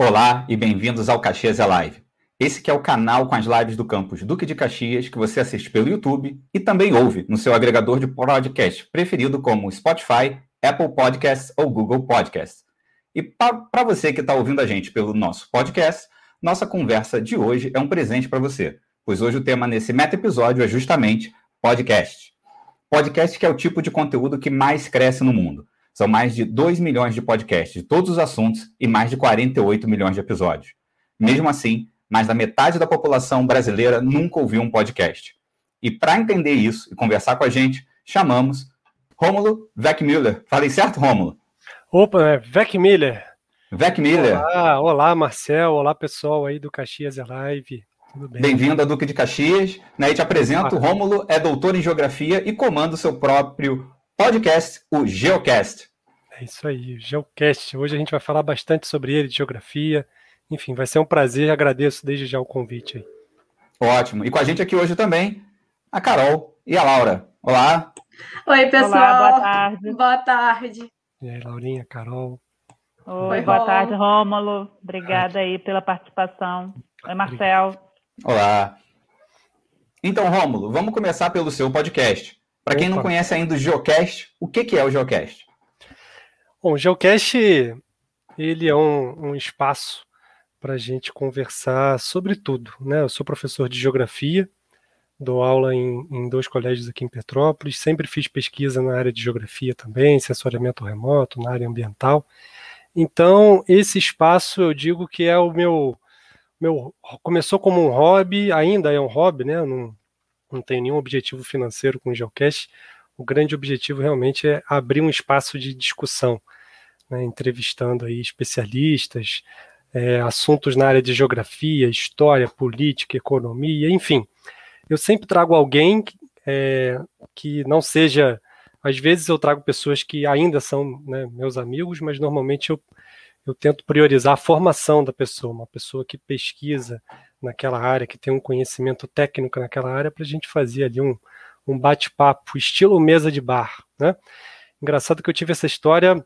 Olá e bem-vindos ao Caxias é Live. Esse que é o canal com as lives do campus Duque de Caxias que você assiste pelo YouTube e também ouve no seu agregador de podcast preferido como Spotify, Apple Podcasts ou Google Podcasts. E para você que está ouvindo a gente pelo nosso podcast, nossa conversa de hoje é um presente para você, pois hoje o tema nesse meta episódio é justamente podcast. Podcast que é o tipo de conteúdo que mais cresce no mundo. São mais de 2 milhões de podcasts de todos os assuntos e mais de 48 milhões de episódios. Mesmo assim, mais da metade da população brasileira nunca ouviu um podcast. E para entender isso e conversar com a gente, chamamos Rômulo Weckmüller. Falei certo, Rômulo? Opa, é Weckmüller. Weckmüller. Olá, olá, Marcel. Olá, pessoal aí do Caxias é Live. Bem-vindo a Duque de Caxias. Né, e te apresento, ah. Rômulo é doutor em Geografia e comanda o seu próprio podcast, o Geocast. É isso aí, o Geocast. Hoje a gente vai falar bastante sobre ele, de geografia. Enfim, vai ser um prazer. Agradeço desde já o convite aí. Ótimo. E com a gente aqui hoje também, a Carol e a Laura. Olá. Oi, pessoal. Olá, boa tarde. Boa tarde. E aí, Laurinha, Carol. Oi, Oi boa tarde, Rômulo. Obrigada aí pela participação. Oi, Marcel. Olá. Então, Rômulo, vamos começar pelo seu podcast. Para quem não conhece ainda o Geocast, o que, que é o Geocast? Bom, o Geocast ele é um, um espaço para a gente conversar sobre tudo. Né? Eu sou professor de geografia, dou aula em, em, dois colégios aqui em Petrópolis, sempre fiz pesquisa na área de geografia também, sensoriamento remoto, na área ambiental. Então, esse espaço eu digo que é o meu. meu começou como um hobby, ainda é um hobby, né? Eu não, não tenho nenhum objetivo financeiro com o Geocast. O grande objetivo realmente é abrir um espaço de discussão, né, entrevistando aí especialistas, é, assuntos na área de geografia, história, política, economia, enfim. Eu sempre trago alguém é, que não seja. Às vezes eu trago pessoas que ainda são né, meus amigos, mas normalmente eu, eu tento priorizar a formação da pessoa, uma pessoa que pesquisa, naquela área, que tem um conhecimento técnico naquela área, para a gente fazer ali um, um bate-papo, estilo mesa de bar. Né? Engraçado que eu tive essa história,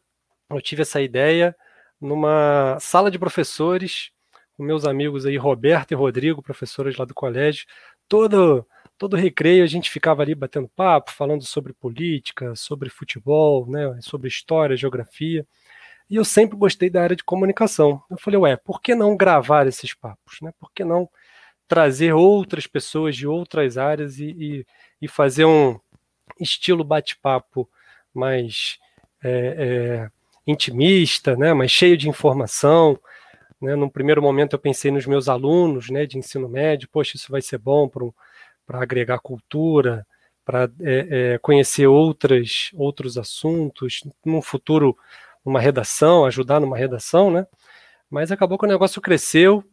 eu tive essa ideia numa sala de professores, com meus amigos aí, Roberto e Rodrigo, professores lá do colégio, todo todo recreio a gente ficava ali batendo papo, falando sobre política, sobre futebol, né, sobre história, geografia. E eu sempre gostei da área de comunicação. Eu falei, ué, por que não gravar esses papos? Né? Por que não trazer outras pessoas de outras áreas e, e, e fazer um estilo bate-papo mais é, é, intimista, né? mais cheio de informação. Né? Num primeiro momento eu pensei nos meus alunos né, de ensino médio, poxa, isso vai ser bom para um, agregar cultura, para é, é, conhecer outras, outros assuntos. Num futuro numa redação, ajudar numa redação, né? Mas acabou que o negócio cresceu.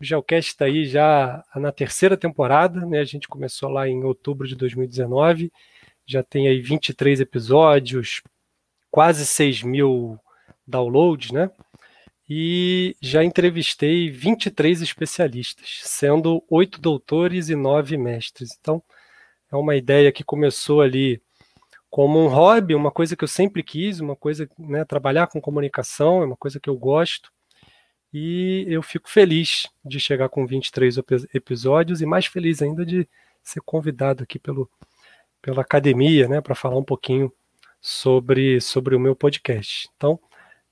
O Geocast está aí já na terceira temporada, né? A gente começou lá em outubro de 2019, já tem aí 23 episódios, quase 6 mil downloads, né? E já entrevistei 23 especialistas, sendo oito doutores e nove mestres. Então, é uma ideia que começou ali como um hobby, uma coisa que eu sempre quis, uma coisa, né, trabalhar com comunicação é uma coisa que eu gosto. E eu fico feliz de chegar com 23 episódios e mais feliz ainda de ser convidado aqui pelo, pela academia, né, para falar um pouquinho sobre, sobre o meu podcast. Então,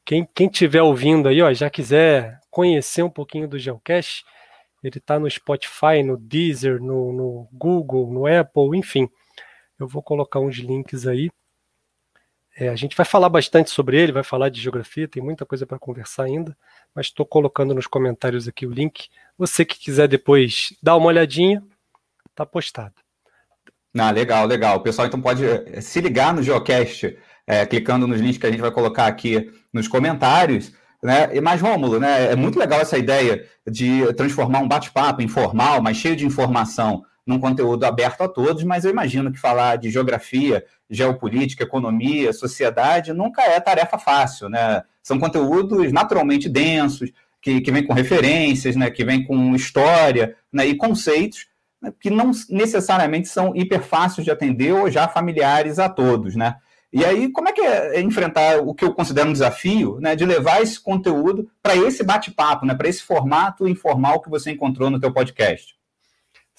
quem, quem tiver ouvindo aí, ó, já quiser conhecer um pouquinho do Geocache, ele está no Spotify, no Deezer, no, no Google, no Apple, enfim. Eu vou colocar uns links aí. É, a gente vai falar bastante sobre ele, vai falar de geografia, tem muita coisa para conversar ainda, mas estou colocando nos comentários aqui o link. Você que quiser depois dar uma olhadinha, está postado. Ah, legal, legal. O pessoal então pode eh, se ligar no Geocast, é, clicando nos links que a gente vai colocar aqui nos comentários. Né? Mas, Rômulo, né, é muito legal essa ideia de transformar um bate-papo informal, mas cheio de informação, num conteúdo aberto a todos, mas eu imagino que falar de geografia, geopolítica, economia, sociedade nunca é tarefa fácil, né? São conteúdos naturalmente densos, que, que vêm com referências, né? que vêm com história né? e conceitos né? que não necessariamente são hiper fáceis de atender ou já familiares a todos, né? E aí, como é que é enfrentar o que eu considero um desafio, né, de levar esse conteúdo para esse bate-papo, né, para esse formato informal que você encontrou no teu podcast?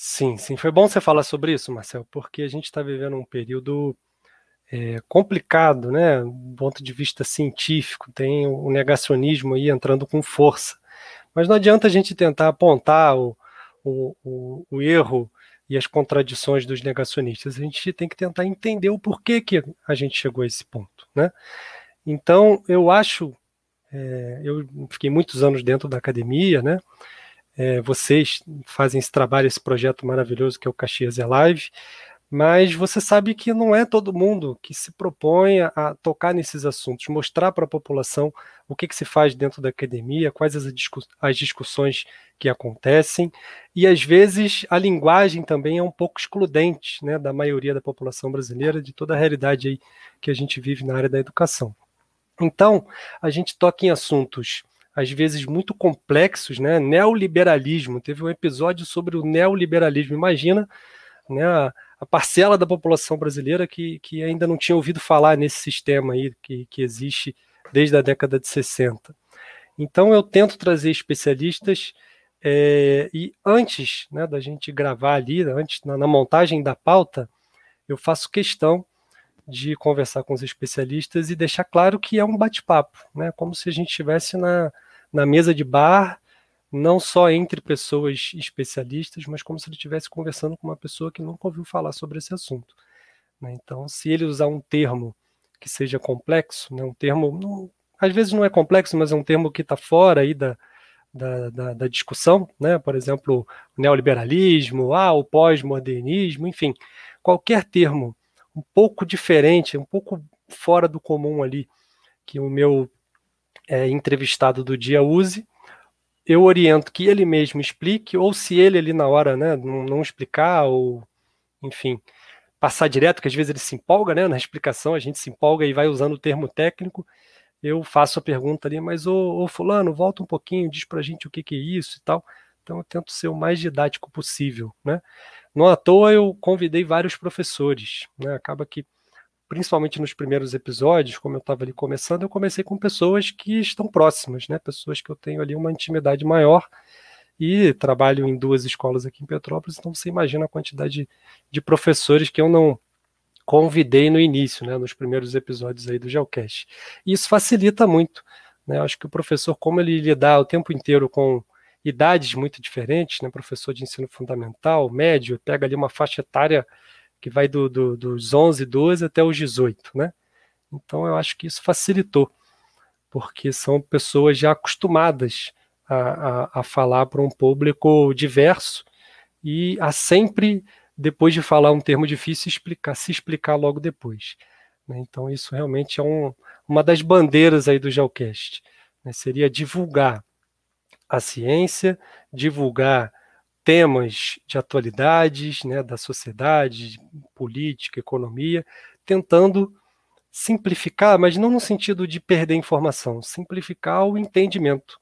Sim, sim, foi bom você falar sobre isso, Marcel, porque a gente está vivendo um período é, complicado, né, do ponto de vista científico, tem o negacionismo aí entrando com força. Mas não adianta a gente tentar apontar o, o, o, o erro e as contradições dos negacionistas. A gente tem que tentar entender o porquê que a gente chegou a esse ponto. Né? Então, eu acho, é, eu fiquei muitos anos dentro da academia, né? É, vocês fazem esse trabalho, esse projeto maravilhoso que é o Caxias é Live, mas você sabe que não é todo mundo que se propõe a tocar nesses assuntos, mostrar para a população o que, que, se faz dentro da academia, quais as, as discussões que acontecem, e às vezes a linguagem também é um pouco excludente né, da maioria da população brasileira, de toda a realidade aí que a gente vive na área da educação. Então, a gente toca em assuntos às vezes muito complexos, né? Neoliberalismo. Teve um episódio sobre o neoliberalismo. Imagina, né? a parcela da população brasileira que, que ainda não tinha ouvido falar nesse sistema aí que, que existe desde a década de 60. Então eu tento trazer especialistas é, e antes né, da gente gravar ali, antes na, na, montagem da pauta, eu faço questão de conversar com os especialistas e deixar claro que é um bate-papo, né, como se a gente estivesse na, na mesa de bar não só entre pessoas especialistas, mas como se ele estivesse conversando com uma pessoa que nunca ouviu falar sobre esse assunto. Né? Então, se ele usar um termo que seja complexo, né, um termo, não, às vezes não é complexo, mas é um termo que está fora aí da, da, da, da, discussão, né? por exemplo, o neoliberalismo, ah, o pós-modernismo, enfim, qualquer termo um pouco diferente, um pouco fora do comum ali, que o meu é, entrevistado do dia use, eu oriento que ele mesmo explique, ou se ele ali na hora né, não, não explicar, ou enfim, passar direto, que às vezes ele se empolga né, na explicação, a gente se empolga e vai usando o termo técnico, eu faço a pergunta ali, mas ô, ô fulano, volta um pouquinho, diz pra gente o que, que é isso e tal. Então eu tento ser o mais didático possível, né? Não à toa eu convidei vários professores, né? Acaba que principalmente nos primeiros episódios, como eu estava ali começando, eu comecei com pessoas que estão próximas, né? Pessoas que eu tenho ali uma intimidade maior e trabalho em duas escolas aqui em Petrópolis, então você imagina a quantidade de professores que eu não convidei no início, né, nos primeiros episódios aí do Geocast. E isso facilita muito, né? Acho que o professor, como ele lidar o tempo inteiro com idades muito diferentes, né, professor de ensino fundamental, médio, pega ali uma faixa etária que vai do, do, dos 11, 12 até os 18, né? Então eu acho que isso facilitou, porque são pessoas já acostumadas a, a, a falar para um público diverso e a sempre, depois de falar um termo difícil, explicar, se explicar logo depois. Né? Então isso realmente é um, uma das bandeiras aí do Geocast, né? seria divulgar a ciência, divulgar temas de atualidades, né, da sociedade, política, economia, tentando simplificar, mas não no sentido de perder informação, simplificar o entendimento,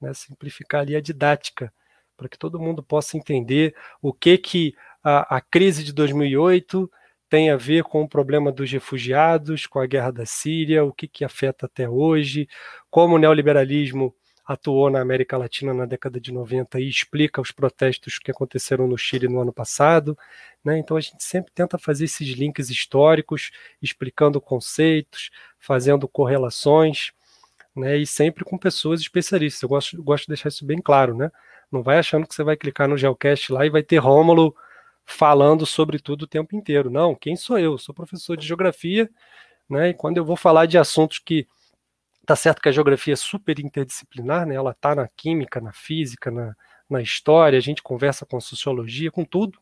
né, simplificar ali a didática, para que todo mundo possa entender o que que a, a crise de 2008 tem a ver com o problema dos refugiados, com a guerra da Síria, o que, que afeta até hoje, como o neoliberalismo atuou na América Latina na década de 90 e explica os protestos que aconteceram no Chile no ano passado. Né? Então a gente sempre tenta fazer esses links históricos, explicando conceitos, fazendo correlações, né? e sempre com pessoas especialistas. Eu gosto, gosto de deixar isso bem claro. Né? Não vai achando que você vai clicar no Geocast lá e vai ter Rômulo falando sobre tudo o tempo inteiro. Não, quem sou eu? Sou professor de geografia, né? e quando eu vou falar de assuntos que Tá certo que a geografia é super interdisciplinar, né? Ela tá na química, na física, na, na história, a gente conversa com sociologia, com tudo,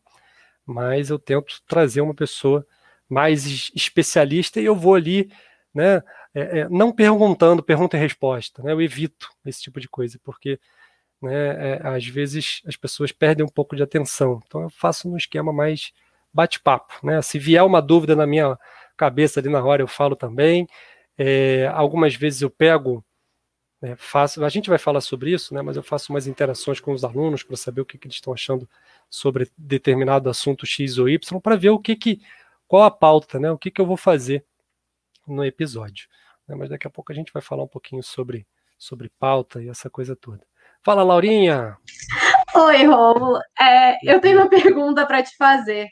mas eu tento trazer uma pessoa mais especialista e eu vou ali, né? É, é, não perguntando, pergunta e resposta, né? Eu evito esse tipo de coisa, porque né, é, às vezes as pessoas perdem um pouco de atenção. Então eu faço um esquema mais bate-papo, né? Se vier uma dúvida na minha cabeça ali na hora, eu falo também. É, algumas vezes eu pego, né, faço, a gente vai falar sobre isso, né, mas eu faço umas interações com os alunos para saber o que, que, eles estão achando sobre determinado assunto X ou Y, para ver o que, que qual a pauta, né, o que, que eu vou fazer no episódio. Né? Mas daqui a pouco a gente vai falar um pouquinho sobre, sobre pauta e essa coisa toda. Fala, Laurinha! Oi, Romulo. É, eu tenho uma pergunta para te fazer.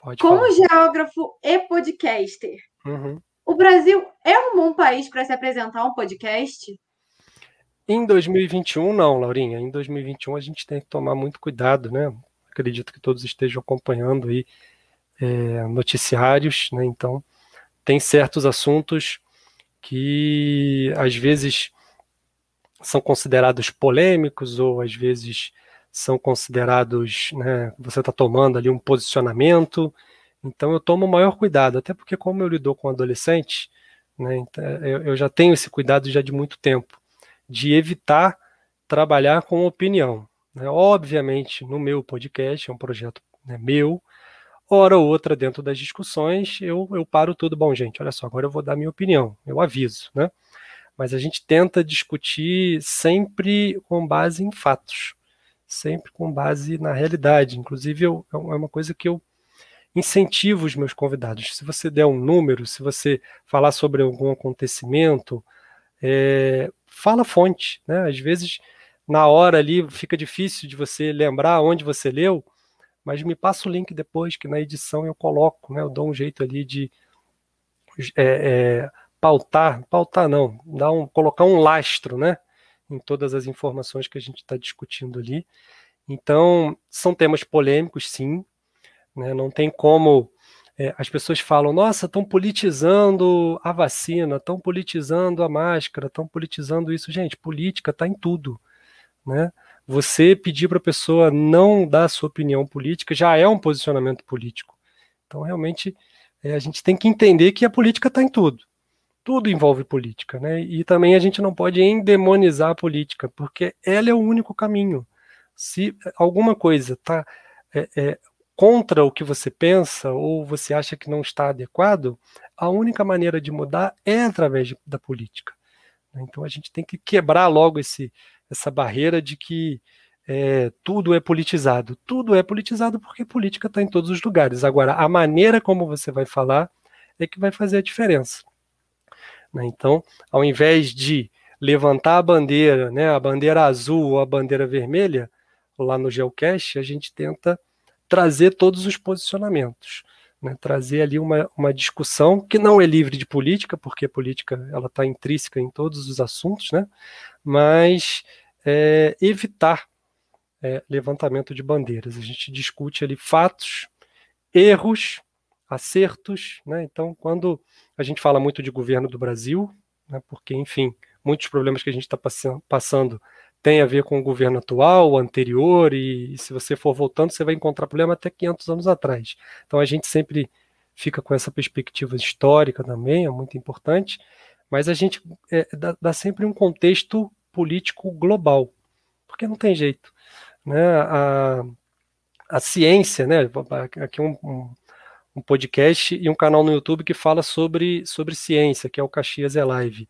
Pode Como falar. geógrafo e podcaster, uhum. O Brasil é um bom país para se apresentar um podcast? Em 2021, não, Laurinha. Em 2021 a gente tem que tomar muito cuidado, né? Acredito que todos estejam acompanhando aí é, noticiários, né? Então, tem certos assuntos que às vezes são considerados polêmicos ou às vezes são considerados, né, você está tomando ali um posicionamento. Então eu tomo o maior cuidado, até porque como eu lido com adolescentes, né, então, eu, eu já tenho esse cuidado já de muito tempo de evitar trabalhar com opinião. Né? Obviamente, no meu podcast, é um projeto né, meu, hora ou outra dentro das discussões, eu, eu paro tudo. Bom, gente, olha só, agora eu vou dar minha opinião, eu aviso, né? Mas a gente tenta discutir sempre com base em fatos, sempre com base na realidade. Inclusive, eu, é uma coisa que eu incentivo os meus convidados. Se você der um número, se você falar sobre algum acontecimento, é, fala fonte, né? Às vezes na hora ali fica difícil de você lembrar onde você leu, mas me passa o link depois que na edição eu coloco, né? Eu dou um jeito ali de é, é, pautar, pautar não, dar um, colocar um lastro, né? Em todas as informações que a gente está discutindo ali. Então, são temas polêmicos, sim. Né? Não tem como é, as pessoas falam, nossa, estão politizando a vacina, estão politizando a máscara, estão politizando isso. Gente, política está em tudo. Né? Você pedir para a pessoa não dar sua opinião política já é um posicionamento político. Então, realmente, é, a gente tem que entender que a política está em tudo. Tudo envolve política, né? E também a gente não pode endemonizar a política, porque ela é o único caminho. Se alguma coisa está é, é, contra o que você pensa ou você acha que não está adequado, a única maneira de mudar é através de, da política. Né? Então a gente tem que quebrar logo esse, essa barreira de que é, tudo é politizado. Tudo é politizado porque política está em todos os lugares. Agora, a maneira como você vai falar é que vai fazer a diferença. Né? Então, ao invés de levantar a bandeira, né, a bandeira azul ou a bandeira vermelha, lá no Geocache, a gente tenta trazer todos os posicionamentos, né? trazer ali uma, uma discussão que não é livre de política, porque a política ela está intrínseca em todos os assuntos, né? mas é, evitar é, levantamento de bandeiras. A gente discute ali fatos, erros, acertos. Né? Então, quando a gente fala muito de governo do Brasil, né? porque, enfim, muitos problemas que a gente está passando tem a ver com o governo atual, anterior, e, e, se você for voltando, você vai encontrar problema até 500 anos atrás. Então a gente sempre fica com essa perspectiva histórica também, é muito importante, mas a gente é, dá, dá, sempre um contexto político global, porque não tem jeito. Né? A, a ciência, né? aqui um, um, um podcast e um canal no YouTube que fala sobre, sobre ciência, que é o Caxias é Live.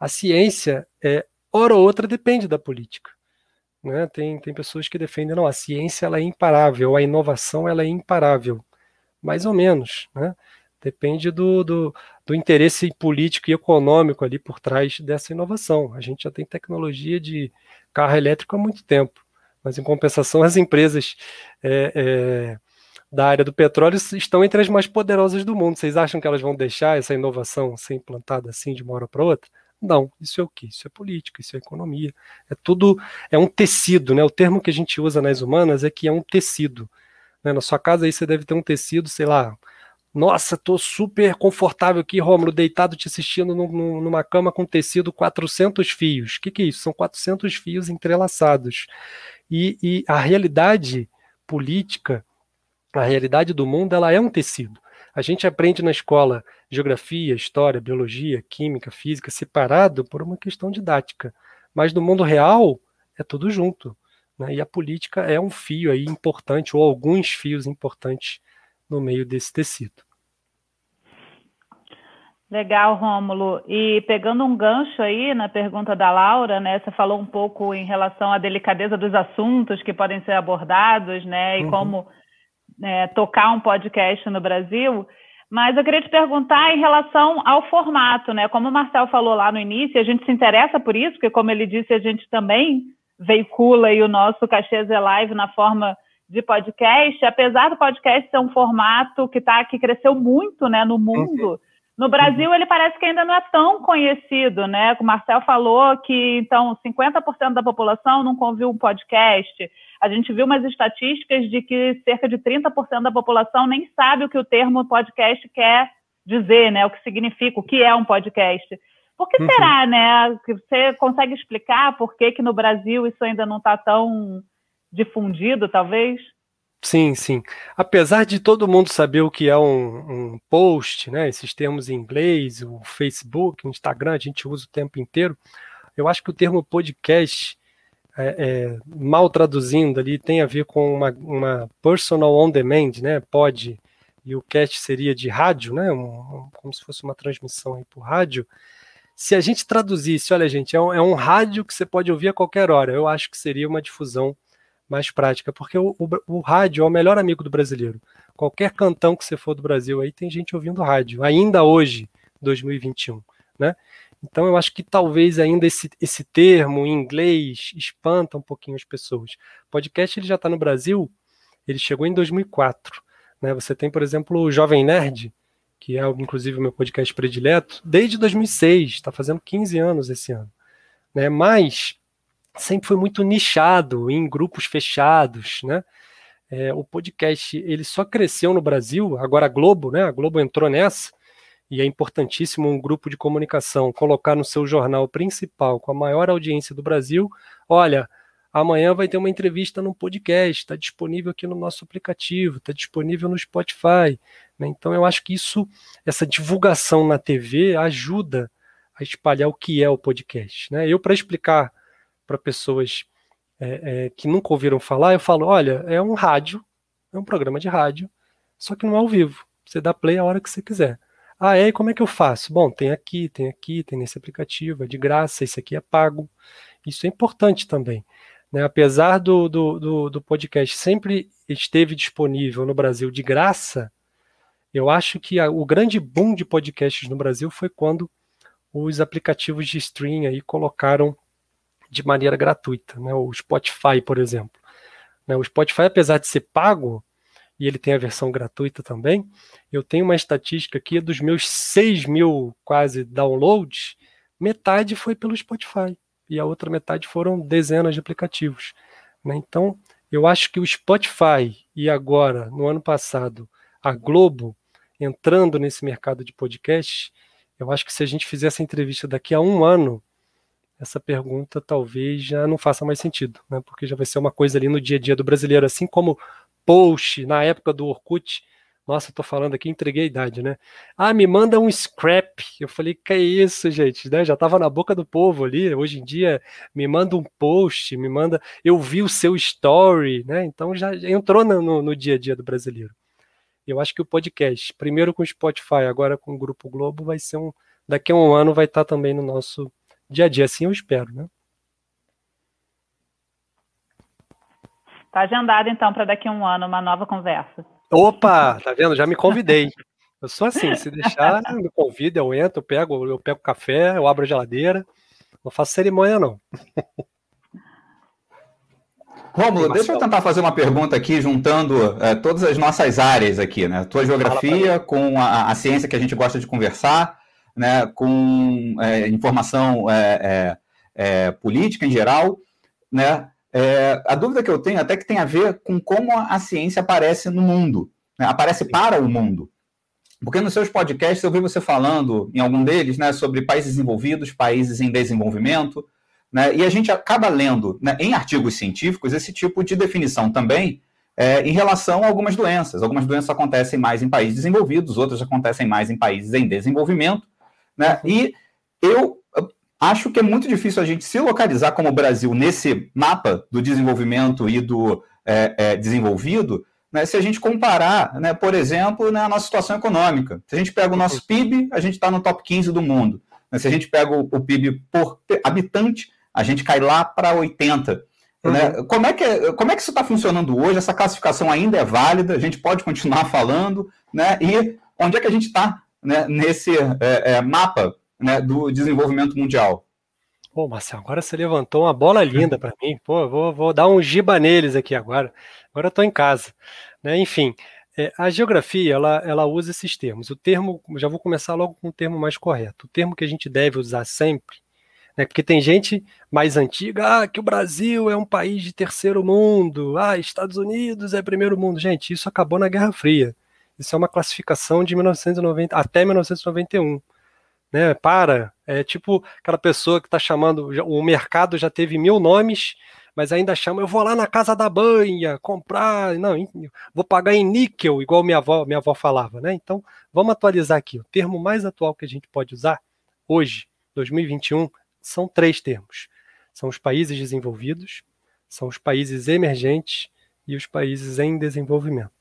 A ciência é hora ou outra depende da política. Né? Tem, tem pessoas que defendem, não, a ciência ela é imparável, a inovação ela é imparável. Mais ou menos, né? Depende do, do, do interesse político e econômico ali por trás dessa inovação. A gente já tem tecnologia de carro elétrico há muito tempo, mas em compensação as empresas é, é, da área do petróleo estão entre as mais poderosas do mundo. Vocês acham que elas vão deixar essa inovação ser implantada assim de uma hora para outra? Não, isso é o que? Isso é política, isso é economia. É tudo, é um tecido, né? O termo que a gente usa nas humanas é que é um tecido. Né? Na sua casa aí você deve ter um tecido, sei lá, nossa, tô super confortável aqui, Rômulo, deitado te assistindo numa cama com tecido 400 fios. O que, que é isso? São 400 fios entrelaçados. E, e a realidade política, a realidade do mundo, ela é um tecido. A gente aprende na escola geografia, história, biologia, química, física, separado por uma questão didática. Mas no mundo real é tudo junto. Né? E a política é um fio aí importante, ou alguns fios importantes no meio desse tecido. Legal, Rômulo. E pegando um gancho aí na pergunta da Laura, né? Você falou um pouco em relação à delicadeza dos assuntos que podem ser abordados, né? E uhum. como é, tocar um podcast no Brasil, Mas eu queria te perguntar em relação ao formato, né? Como o Marcel falou lá no início, a gente se interessa por isso, porque como ele disse, a gente também veicula o nosso Caxias Live na forma de podcast, apesar do podcast ser um formato que tá que cresceu muito, né, no mundo. Uhum. No Brasil, ele parece que ainda não é tão conhecido, né? O Marcel falou que, então, 50% da população nunca ouviu um podcast. A gente viu umas estatísticas de que cerca de 30% da população nem sabe o que o termo podcast quer dizer, né? O que significa, o que é um podcast. Por que uhum. será, né? Você consegue explicar por que, que no Brasil isso ainda não está tão difundido, talvez? Sim, sim. Apesar de todo mundo saber o que é um, um, post, né, esses termos em inglês, o Facebook, o Instagram, a gente usa o tempo inteiro, eu acho que o termo podcast, é, é, mal traduzindo ali, tem a ver com uma, uma personal on demand, né, pod, e o cast seria de rádio, né, um, como se fosse uma transmissão aí por rádio. Se a gente traduzisse, olha gente, é um, é um rádio que você pode ouvir a qualquer hora, eu acho que seria uma difusão mais prática, porque o, o, o, rádio é o melhor amigo do brasileiro. Qualquer cantão que você for do Brasil aí tem gente ouvindo rádio, ainda hoje, 2021, né? Então eu acho que talvez ainda esse, esse termo em inglês espanta um pouquinho as pessoas. Podcast ele já está no Brasil, ele chegou em 2004, né? Você tem, por exemplo, o Jovem Nerd, que é inclusive o meu podcast predileto, desde 2006, está fazendo 15 anos esse ano, né? Mas sempre foi muito nichado em grupos fechados, né? É, o podcast ele só cresceu no Brasil, agora a Globo, né? A Globo entrou nessa e é importantíssimo um grupo de comunicação colocar no seu jornal principal com a maior audiência do Brasil. Olha, amanhã vai ter uma entrevista no podcast, está disponível aqui no nosso aplicativo, está disponível no Spotify. Né? Então eu acho que isso, essa divulgação na TV ajuda a espalhar o que é o podcast. Né? Eu para explicar para pessoas é, é, que nunca ouviram falar, eu falo: olha, é um rádio, é um programa de rádio, só que não é ao vivo. Você dá play a hora que você quiser. Ah, é? E como é que eu faço? Bom, tem aqui, tem aqui, tem nesse aplicativo, é de graça, esse aqui é pago. Isso é importante também. Né? Apesar do, do, do, do podcast sempre esteve disponível no Brasil de graça, eu acho que a, o grande boom de podcasts no Brasil foi quando os aplicativos de stream aí colocaram de maneira gratuita, né? O Spotify, por exemplo. Né? O Spotify, apesar de ser pago, e ele tem a versão gratuita também, eu tenho uma estatística aqui dos meus 6 mil quase downloads, metade foi pelo Spotify e a outra metade foram dezenas de aplicativos. Né? Então, eu acho que o Spotify e agora, no ano passado, a Globo entrando nesse mercado de podcast, eu acho que se a gente fizer essa entrevista daqui a um ano, essa pergunta talvez já não faça mais sentido, né? porque já vai ser uma coisa ali no dia a dia do brasileiro, assim como post na época do Orkut. Nossa, tô falando aqui, entreguei a idade, né? Ah, me manda um scrap. Eu falei, que é isso, gente? Né? Já tava na boca do povo ali. Hoje em dia, me manda um post, me manda. Eu vi o seu story, né? Então já entrou no, no dia a dia do brasileiro. Eu acho que o podcast, primeiro com o Spotify, agora com o Grupo Globo, vai ser um. Daqui a um ano vai estar também no nosso dia a dia, assim eu espero, né? Tá agendado então para daqui a um ano uma nova conversa. Opa, tá vendo? Já me convidei. Eu sou assim, se deixar, me convida, eu entro, eu pego, eu pego café, eu abro a geladeira. Não faço cerimônia, não. Rômulo, deixa eu tentar fazer uma pergunta aqui, juntando é, todas as nossas áreas aqui, né? Tua geografia com a, a, ciência que a gente gosta de conversar, né, com é, informação é, é, é, política em geral, né? É, a dúvida que eu tenho até que tem a ver com como a ciência aparece no mundo, né, aparece para o mundo. Porque nos seus podcasts eu vi você falando, em algum deles, né, sobre países desenvolvidos, países em desenvolvimento, né, e a gente acaba lendo né, em artigos científicos esse tipo de definição também é, em relação a algumas doenças. Algumas doenças acontecem mais em países desenvolvidos, outras acontecem mais em países em desenvolvimento. Né? Uhum. E eu acho que é muito difícil a gente se localizar como Brasil nesse mapa do desenvolvimento e do é, é, desenvolvido, né, se a gente comparar, né, por exemplo, né, a nossa situação econômica. Se a gente pega o nosso PIB, a gente está no top 15 do mundo. Né, se a gente pega o, o, PIB por habitante, a gente cai lá para 80. Uhum. Né? Como, é que, como é que isso está funcionando hoje? Essa classificação ainda é válida? A gente pode continuar falando? Né? E onde é que a gente está né, nesse é, é, mapa né, do desenvolvimento mundial? Pô, Marcelo, agora você levantou uma bola linda para mim. Pô, vou, vou dar um giba neles aqui agora. Agora eu estou em casa. Né? Enfim, é, a geografia ela, ela usa esses termos. O termo, já vou começar logo com o termo mais correto. O termo que a gente deve usar sempre, né? porque tem gente mais antiga, ah, que o Brasil é um país de terceiro mundo, ah, Estados Unidos é primeiro mundo. Gente, isso acabou na Guerra Fria. Isso é uma classificação de 1990 até 1991 né? Para, é tipo aquela pessoa que está chamando, o mercado já teve mil nomes, mas ainda chama, eu vou lá na casa da banha comprar, não, vou pagar em níquel, igual minha avó, minha avó falava, né? Então, vamos atualizar aqui. O termo mais atual que a gente pode usar hoje, 2021, são três termos. São os países desenvolvidos, são os países emergentes e os países em desenvolvimento.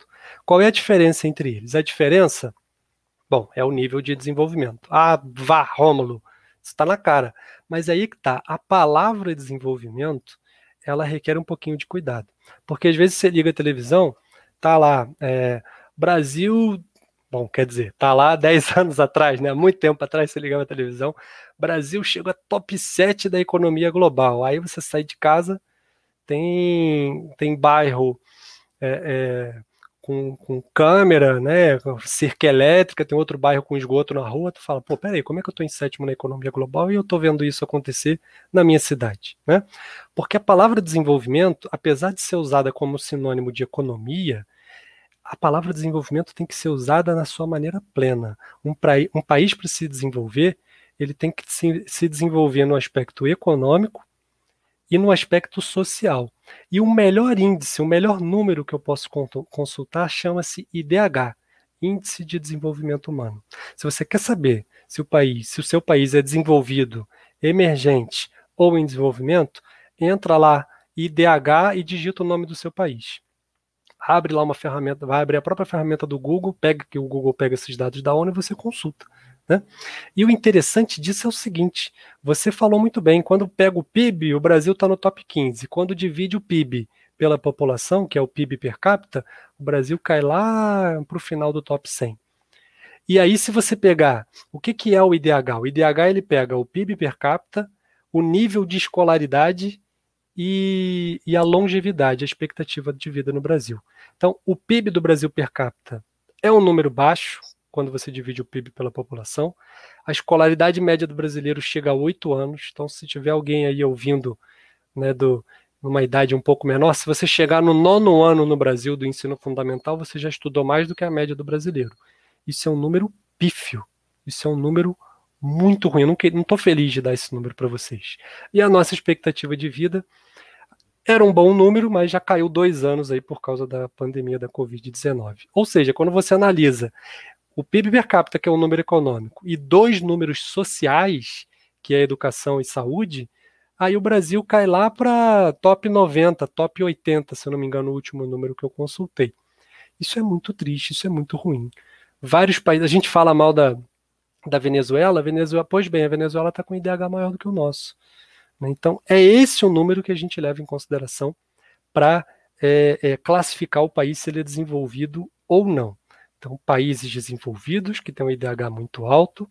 Qual é a diferença entre eles? A diferença Bom, é o nível de desenvolvimento. Ah, vá, Rômulo, está na cara. Mas aí que tá, a palavra desenvolvimento, ela requer um pouquinho de cuidado. Porque às vezes você liga a televisão, tá lá, é, Brasil, bom, quer dizer, tá lá 10 anos atrás, né? Muito tempo atrás você ligava a televisão, Brasil chegou a top 7 da economia global. Aí você sai de casa, tem, tem bairro é, é, com, com câmera, né, cerca elétrica, tem outro bairro com esgoto na rua, tu fala, pô, peraí, como é que eu estou em sétimo na economia global e eu estou vendo isso acontecer na minha cidade, né? Porque a palavra desenvolvimento, apesar de ser usada como sinônimo de economia, a palavra desenvolvimento tem que ser usada na sua maneira plena. Um, pra, um país para se desenvolver, ele tem que se, se desenvolver no aspecto econômico, e no aspecto social. E o melhor índice, o melhor número que eu posso consultar chama-se IDH, Índice de Desenvolvimento Humano. Se você quer saber se o país, se o seu país é desenvolvido, emergente ou em desenvolvimento, entra lá IDH e digita o nome do seu país. Abre lá uma ferramenta, vai abrir a própria ferramenta do Google, pega que o Google pega esses dados da ONU e você consulta. Né? E o interessante disso é o seguinte: você falou muito bem, quando pega o PIB, o Brasil está no top 15. Quando divide o PIB pela população, que é o PIB per capita, o Brasil cai lá para o final do top 100. E aí, se você pegar o que, que é o IDH? O IDH ele pega o PIB per capita, o nível de escolaridade e, e a longevidade, a expectativa de vida no Brasil. Então, o PIB do Brasil per capita é um número baixo, quando você divide o PIB pela população. A escolaridade média do brasileiro chega a 8 anos, então se tiver alguém aí ouvindo, né, do, numa idade um pouco menor, se você chegar no nono ano no Brasil do ensino fundamental, você já estudou mais do que a média do brasileiro. Isso é um número pífio, isso é um número muito ruim. Eu não estou feliz de dar esse número para vocês. E a nossa expectativa de vida era um bom número, mas já caiu dois anos aí por causa da pandemia da Covid-19. Ou seja, quando você analisa o PIB per capita, que é um número econômico, e dois números sociais, que é educação e saúde, aí o Brasil cai lá para top 90, top 80, se eu não me engano, o último número que eu consultei. Isso é muito triste, isso é muito ruim. Vários países, a gente fala mal da, da Venezuela, Venezuela, pois bem, a Venezuela está com IDH maior do que o nosso. Né? Então, é esse o número que a gente leva em consideração para é, é, classificar o país se ele é desenvolvido ou não. Então, países desenvolvidos, que têm um IDH muito alto.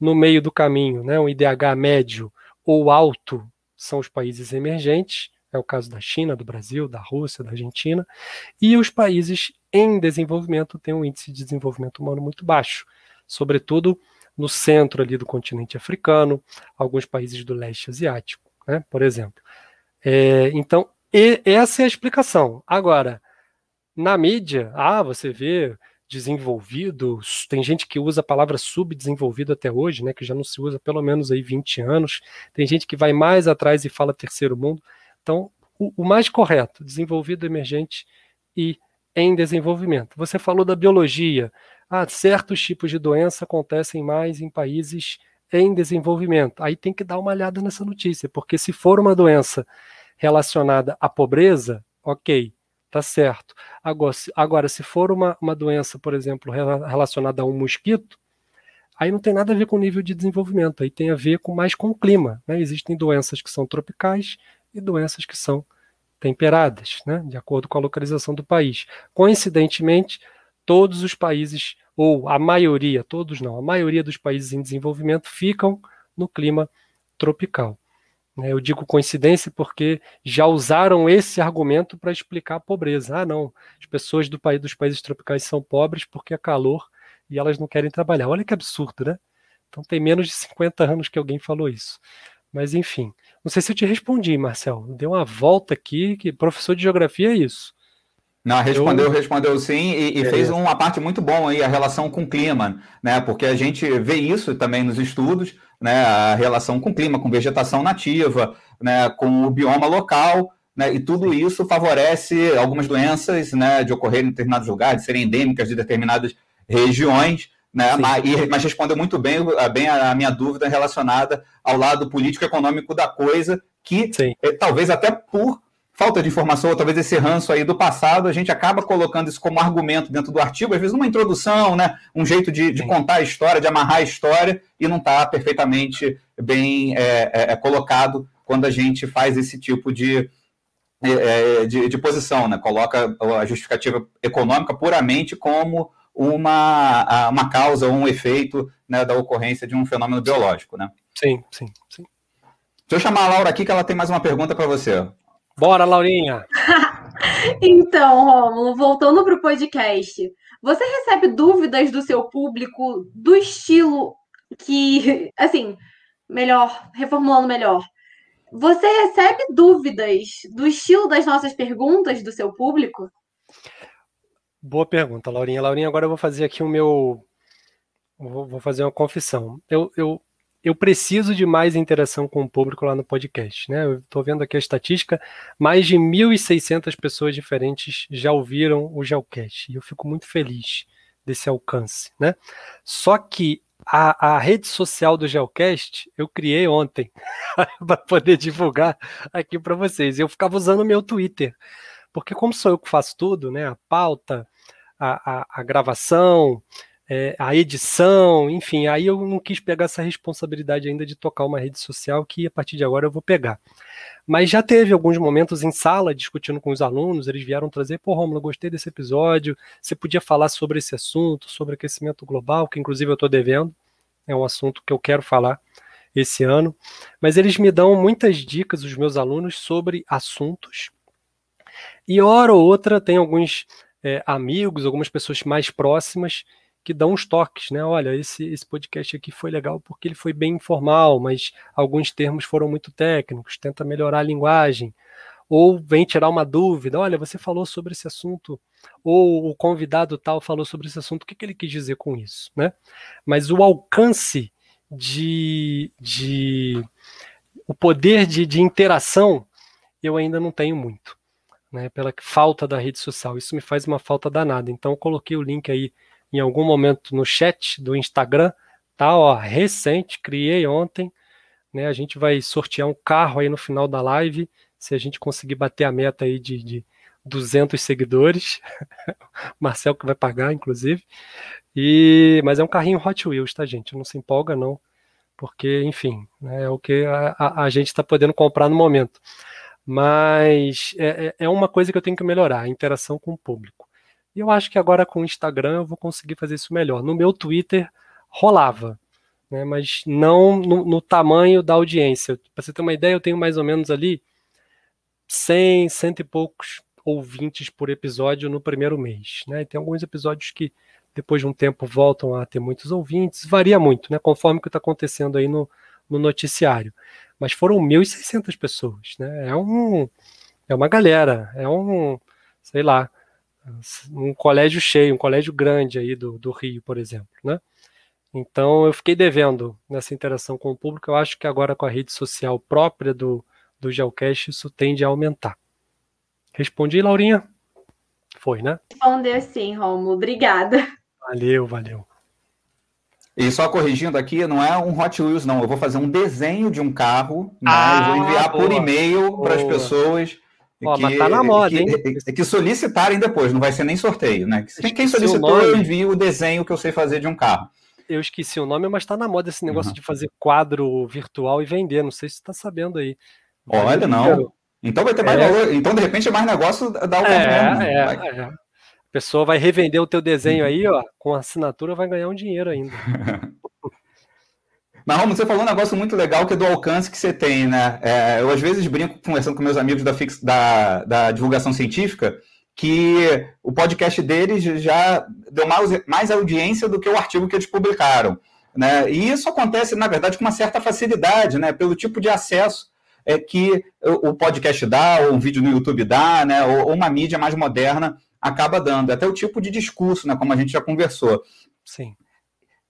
No meio do caminho, né, um IDH médio ou alto são os países emergentes, é o caso da China, do Brasil, da Rússia, da Argentina. E os países em desenvolvimento têm um índice de desenvolvimento humano muito baixo, sobretudo no centro ali do continente africano, alguns países do leste asiático, né, por exemplo. É, então, essa é a explicação. Agora, na mídia, ah, você vê desenvolvido, tem gente que usa a palavra subdesenvolvido até hoje, né, que já não se usa pelo menos aí 20 anos, tem gente que vai mais atrás e fala terceiro mundo. Então, o, o mais correto, desenvolvido, emergente e em desenvolvimento. Você falou da biologia. Ah, certos tipos de doença acontecem mais em países em desenvolvimento. Aí tem que dar uma olhada nessa notícia, porque se for uma doença relacionada à pobreza, ok, tá certo. Agora, se, agora, se for uma, uma doença, por exemplo, relacionada a um mosquito, aí não tem nada a ver com o nível de desenvolvimento, aí tem a ver com mais com o clima. Né? Existem doenças que são tropicais e doenças que são temperadas, né? de acordo com a localização do país. Coincidentemente, todos os países ou a maioria, todos não, a maioria dos países em desenvolvimento ficam no clima tropical. Né? Eu digo coincidência porque já usaram esse argumento para explicar a pobreza. Ah, não, as pessoas do país, dos países tropicais são pobres porque é calor e elas não querem trabalhar. Olha que absurdo, né? Então tem menos de 50 anos que alguém falou isso. Mas enfim, não sei se eu te respondi, Marcel. Deu uma volta aqui, que professor de geografia é isso. Não, respondeu, eu... respondeu sim, e, e fez uma parte muito bom aí, a relação com o clima, né? Porque a gente vê isso também nos estudos, né? A relação com o clima, com vegetação nativa, né? Com o bioma local, né? E tudo isso favorece algumas doenças, né? De ocorrerem em determinados lugares, de serem endêmicas de determinadas regiões, né? Mas, e, mas, respondeu muito bem, bem a minha dúvida relacionada ao lado político-econômico da coisa, que é, talvez até por falta de informação, ou talvez esse ranço aí do passado, a gente acaba colocando isso como argumento dentro do artigo, às vezes uma introdução, né, um jeito de, de contar a história, de amarrar a história, e não está perfeitamente bem é, é, é, colocado quando a gente faz esse tipo de, é, é, de, de, posição, né, coloca a justificativa econômica puramente como uma, uma causa ou um efeito né, da ocorrência de um fenômeno biológico, né? Sim, sim, sim. Deixa eu chamar a Laura aqui que ela tem mais uma pergunta para você. Bora, Laurinha! então, Romulo, voltando para o podcast, você recebe dúvidas do seu público do estilo que, assim, melhor, reformulando melhor, você recebe dúvidas do estilo das nossas perguntas do seu público? Boa pergunta, Laurinha. Laurinha, agora eu vou fazer aqui o meu. Vou fazer uma confissão. Eu, eu eu preciso de mais interação com o público lá no podcast. Né? Eu estou vendo aqui a estatística, mais de 1.600 pessoas diferentes já ouviram o Geocast, e eu fico muito feliz desse alcance. Né? Só que a, a rede social do Geocast eu criei ontem para poder divulgar aqui para vocês. Eu ficava usando o meu Twitter, porque como sou eu que faço tudo, né? a pauta, a, a, a gravação, é, a edição, enfim, aí eu não quis pegar essa responsabilidade ainda de tocar uma rede social que a partir de agora eu vou pegar. Mas já teve alguns momentos em sala discutindo com os alunos, eles vieram trazer, pô, Romulo, gostei desse episódio, você podia falar sobre esse assunto, sobre aquecimento global, que inclusive eu estou devendo, é um assunto que eu quero falar esse ano, mas eles me dão muitas dicas, os meus alunos, sobre assuntos, e hora ou outra tem alguns é, amigos, algumas pessoas mais próximas que dão uns toques, né? Olha, esse, esse podcast aqui foi legal porque ele foi bem informal, mas alguns termos foram muito técnicos, tenta melhorar a linguagem. Ou vem tirar uma dúvida, olha, você falou sobre esse assunto, ou o convidado tal falou sobre esse assunto, o que, que ele quis dizer com isso, né? Mas o alcance de, de o poder de, de interação eu ainda não tenho muito, né? Pela falta da rede social, isso me faz uma falta danada. Então eu coloquei o link aí em algum momento no chat do Instagram, tá? Ó, recente, criei ontem, né? A gente vai sortear um carro aí no final da live, se a gente conseguir bater a meta aí de, de 200 seguidores. Marcel que vai pagar, inclusive. E mas é um carrinho Hot Wheels, tá, gente? Não se empolga não, porque, enfim, né, é o que a, a, a gente está podendo comprar no momento. Mas é, é, é uma coisa que eu tenho que melhorar, a interação com o público. E eu acho que agora com o Instagram eu vou conseguir fazer isso melhor. No meu Twitter rolava, né, mas não no, no tamanho da audiência. Para você ter uma ideia, eu tenho mais ou menos ali 100, cento e poucos ouvintes por episódio no primeiro mês. Né? E tem alguns episódios que depois de um tempo voltam a ter muitos ouvintes, varia muito, né? conforme o que está acontecendo aí no, no noticiário. Mas foram 1.600 pessoas, né? É um é uma galera, é um, sei lá, um colégio cheio, um colégio grande aí do, do Rio, por exemplo, né? Então eu fiquei devendo nessa interação com o público. Eu acho que agora com a rede social própria do, do Geocache isso tende a aumentar. Respondi, Laurinha? Foi, né? Respondeu sim, Romulo. Obrigada. Valeu, valeu. E só corrigindo aqui, não é um Hot Wheels, não. Eu vou fazer um desenho de um carro, né? ah, vou enviar boa, por e-mail para as pessoas Ó, que, mas tá na moda, que, hein? É que solicitarem depois, não vai ser nem sorteio, né? Quem solicitou, eu envio o desenho que eu sei fazer de um carro. Eu esqueci o nome, mas tá na moda esse negócio uhum. de fazer quadro virtual e vender. Não sei se você tá sabendo aí. Olha, não. Então vai ter mais é. valor. Então, de repente, é mais negócio da é, é, é, pessoa vai revender o teu desenho aí, ó, com assinatura vai ganhar um dinheiro ainda. Mas, Romulo, você falou um negócio muito legal que é do alcance que você tem, né? É, eu, às vezes, brinco conversando com meus amigos da, fix, da, da divulgação científica que o podcast deles já deu mais, mais audiência do que o artigo que eles publicaram. Né? E isso acontece, na verdade, com uma certa facilidade, né? pelo tipo de acesso é, que o podcast dá, ou um vídeo no YouTube dá, né? ou, ou uma mídia mais moderna acaba dando, até o tipo de discurso, né? como a gente já conversou. Sim.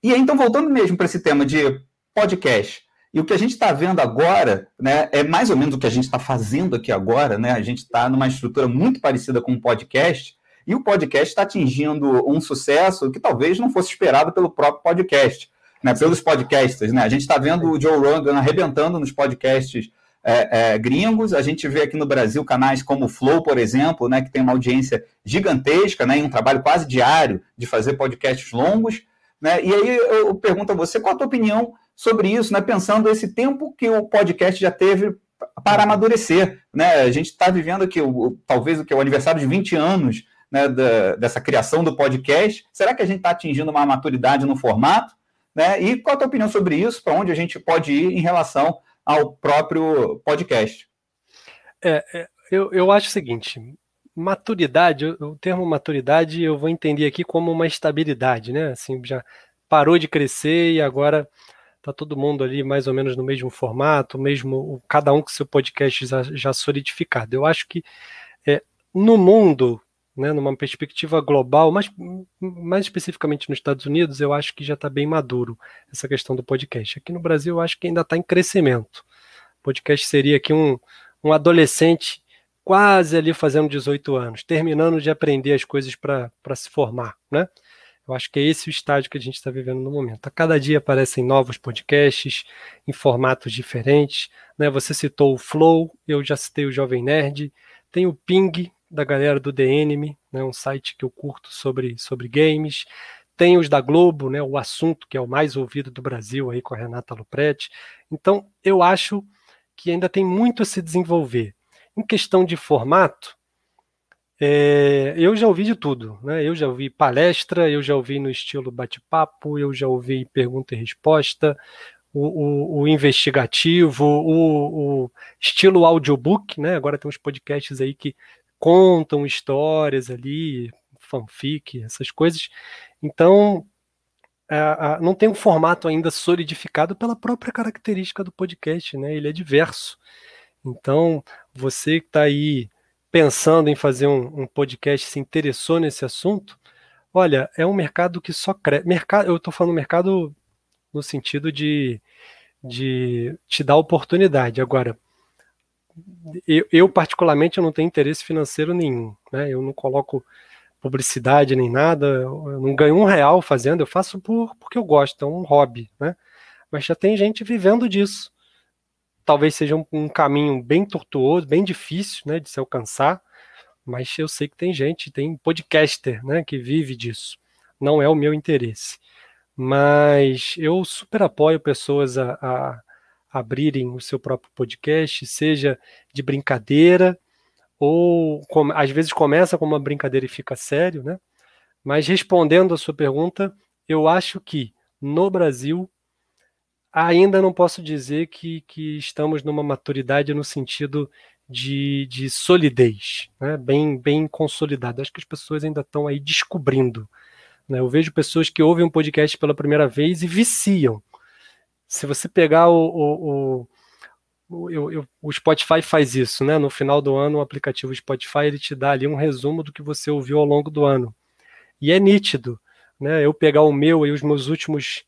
E aí, então, voltando mesmo para esse tema de podcast, e o que a gente está vendo agora né, é mais ou menos o que a gente está fazendo aqui agora, né? A gente está numa estrutura muito parecida com o um podcast, e o podcast está atingindo um sucesso que talvez não fosse esperado pelo próprio podcast, né? Pelos podcasters, né? A gente está vendo o Joe Rogan arrebentando nos podcasts é, é, gringos. A gente vê aqui no Brasil canais como o Flow, por exemplo, né, que tem uma audiência gigantesca, né, e um trabalho quase diário de fazer podcasts longos. Né? E aí eu pergunto a você, qual a tua opinião sobre isso, né? pensando esse tempo que o podcast já teve para amadurecer. Né? A gente está vivendo aqui, o, talvez, o que é o aniversário de 20 anos né, da, dessa criação do podcast. Será que a gente está atingindo uma maturidade no formato? Né? E qual a tua opinião sobre isso? Para onde a gente pode ir em relação ao próprio podcast? É, é, eu, eu acho o seguinte: maturidade, o termo maturidade eu vou entender aqui como uma estabilidade, né? Assim, já parou de crescer e agora tá todo mundo ali mais ou menos no mesmo formato, mesmo cada um com seu podcast já, já solidificado. Eu acho que é, no mundo, né, numa perspectiva global, mas mais especificamente nos Estados Unidos, eu acho que já está bem maduro essa questão do podcast. Aqui no Brasil, eu acho que ainda está em crescimento. Podcast seria aqui um, um adolescente quase ali fazendo 18 anos, terminando de aprender as coisas para se formar, né? Eu acho que é esse o estágio que a gente está vivendo no momento. A cada dia aparecem novos podcasts em formatos diferentes. Né? Você citou o Flow, eu já citei o Jovem Nerd, tem o Ping da galera do DNM, né? um site que eu curto sobre, sobre games. Tem os da Globo, né? o assunto que é o mais ouvido do Brasil aí com a Renata Lupretti. Então, eu acho que ainda tem muito a se desenvolver. Em questão de formato, é, eu já ouvi de tudo, né? Eu já ouvi palestra, eu já ouvi no estilo bate-papo, eu já ouvi pergunta e resposta, o, o, o investigativo, o, o, estilo audiobook, né? Agora tem uns podcasts aí que contam histórias ali, fanfic, essas coisas. Então, não tem um formato ainda solidificado pela própria característica do podcast, né? Ele é diverso. Então, você que está aí pensando em fazer um, um, podcast, se interessou nesse assunto, olha, é um mercado que só cresce. Mercado, eu estou falando mercado no sentido de, de te dar oportunidade. Agora, eu, eu, particularmente eu não tenho interesse financeiro nenhum, né? Eu não coloco publicidade nem nada, eu não ganho um real fazendo, eu faço por, porque eu gosto, é um hobby, né? Mas já tem gente vivendo disso talvez seja um, um, caminho bem tortuoso, bem difícil, né, de se alcançar, mas eu sei que tem gente, tem podcaster, né, que vive disso. Não é o meu interesse, mas eu super apoio pessoas a, a abrirem o seu próprio podcast, seja de brincadeira ou às vezes começa com uma brincadeira e fica sério, né? Mas respondendo a sua pergunta, eu acho que no Brasil ainda não posso dizer que, que estamos numa maturidade no sentido de, de solidez, né? bem, bem consolidada. Acho que as pessoas ainda estão aí descobrindo. Né? Eu vejo pessoas que ouvem um podcast pela primeira vez e viciam. Se você pegar o, o, o, o, o Spotify faz isso, né? No final do ano, o aplicativo Spotify ele te dá ali um resumo do que você ouviu ao longo do ano. E é nítido, né? Eu pegar o meu e os meus últimos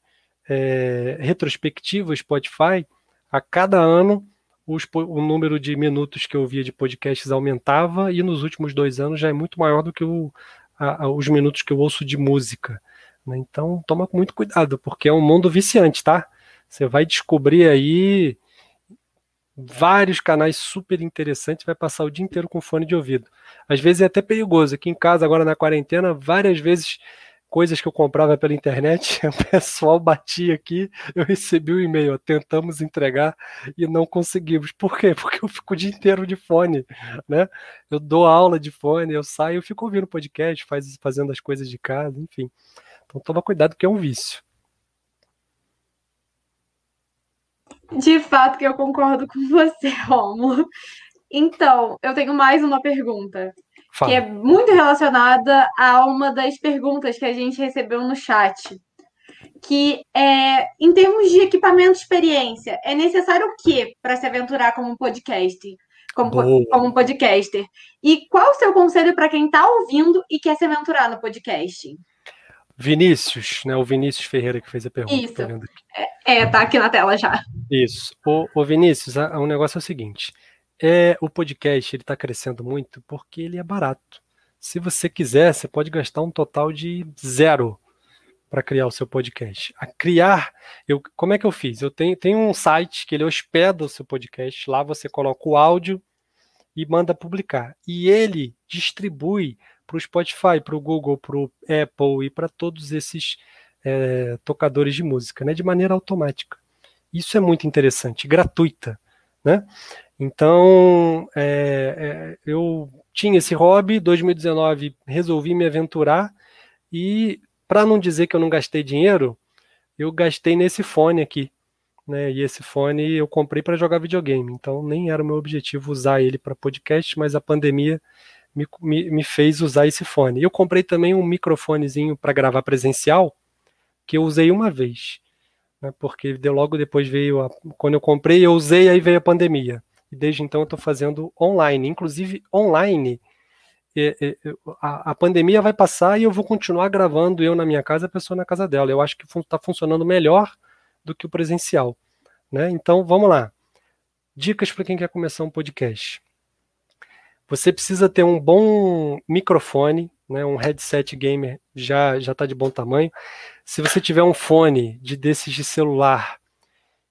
é, retrospectiva Spotify, a cada ano os, o número de minutos que eu via de podcasts aumentava e nos últimos dois anos já é muito maior do que o, a, a, os minutos que eu ouço de música. Né? Então toma muito cuidado, porque é um mundo viciante, tá? Você vai descobrir aí vários canais super interessantes, vai passar o dia inteiro com fone de ouvido. Às vezes é até perigoso. Aqui em casa, agora na quarentena, várias vezes coisas que eu comprava pela internet, o pessoal batia aqui, eu recebi o um e-mail, tentamos entregar e não conseguimos. Por quê? Porque eu fico o dia inteiro de fone, né? Eu dou aula de fone, eu saio, eu fico ouvindo podcast, faz, fazendo as coisas de casa, enfim. Então toma cuidado que é um vício. De fato que eu concordo com você, Romulo. Então, eu tenho mais uma pergunta. Fala. que é muito relacionada a uma das perguntas que a gente recebeu no chat. Que é, em termos de equipamento e experiência, é necessário o que para se aventurar como podcast? Como, como podcaster? E qual o seu conselho para quem está ouvindo e quer se aventurar no podcast? Vinícius, né? O Vinícius Ferreira que fez a pergunta. Isso. É, é, tá aqui na tela já. Isso. O, o Vinícius, o negócio é o seguinte: é, o podcast ele está crescendo muito porque ele é barato. Se você quiser, você pode gastar um total de zero para criar o seu podcast. A criar, eu, como é que eu fiz? Eu tenho, tenho um site que ele hospeda o seu podcast. Lá você coloca o áudio e manda publicar. E ele distribui para o Spotify, para o Google, para o Apple e para todos esses é, tocadores de música, né, de maneira automática. Isso é muito interessante, gratuita. Né? Então, é, é, eu tinha esse hobby, 2019 resolvi me aventurar e, para não dizer que eu não gastei dinheiro, eu gastei nesse fone aqui. Né? E esse fone eu comprei para jogar videogame, então nem era o meu objetivo usar ele para podcast, mas a pandemia me, me, me, fez usar esse fone. Eu comprei também um microfonezinho para gravar presencial, que eu usei uma vez, né? porque logo depois veio, a, quando eu comprei, eu usei, aí veio a pandemia. E desde então eu estou fazendo online. Inclusive, online, é, é, a, a, pandemia vai passar e eu vou continuar gravando eu na minha casa, a pessoa na casa dela. Eu acho que está funcionando melhor do que o presencial. Né? Então, vamos lá. Dicas para quem quer começar um podcast. Você precisa ter um bom microfone, né, um headset gamer já já está de bom tamanho. Se você tiver um fone de desses de celular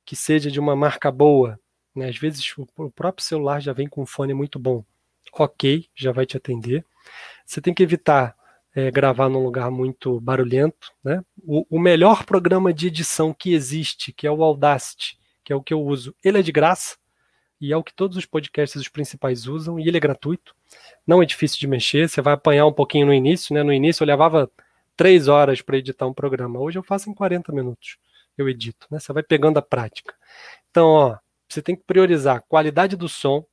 que seja de uma marca boa, né? Às vezes o próprio celular já vem com um fone muito bom. Ok, já vai te atender. Você tem que evitar é, gravar num lugar muito barulhento. Né? O, o, melhor programa de edição que existe, que é o Audacity, que é o que eu uso, ele é de graça e é o que todos os podcasts os principais usam e ele é gratuito. Não é difícil de mexer, você vai apanhar um pouquinho no início. Né? No início eu levava três horas para editar um programa, hoje eu faço em 40 minutos. Eu edito, né? Você vai pegando a prática. Então, ó, você tem que priorizar a qualidade do som.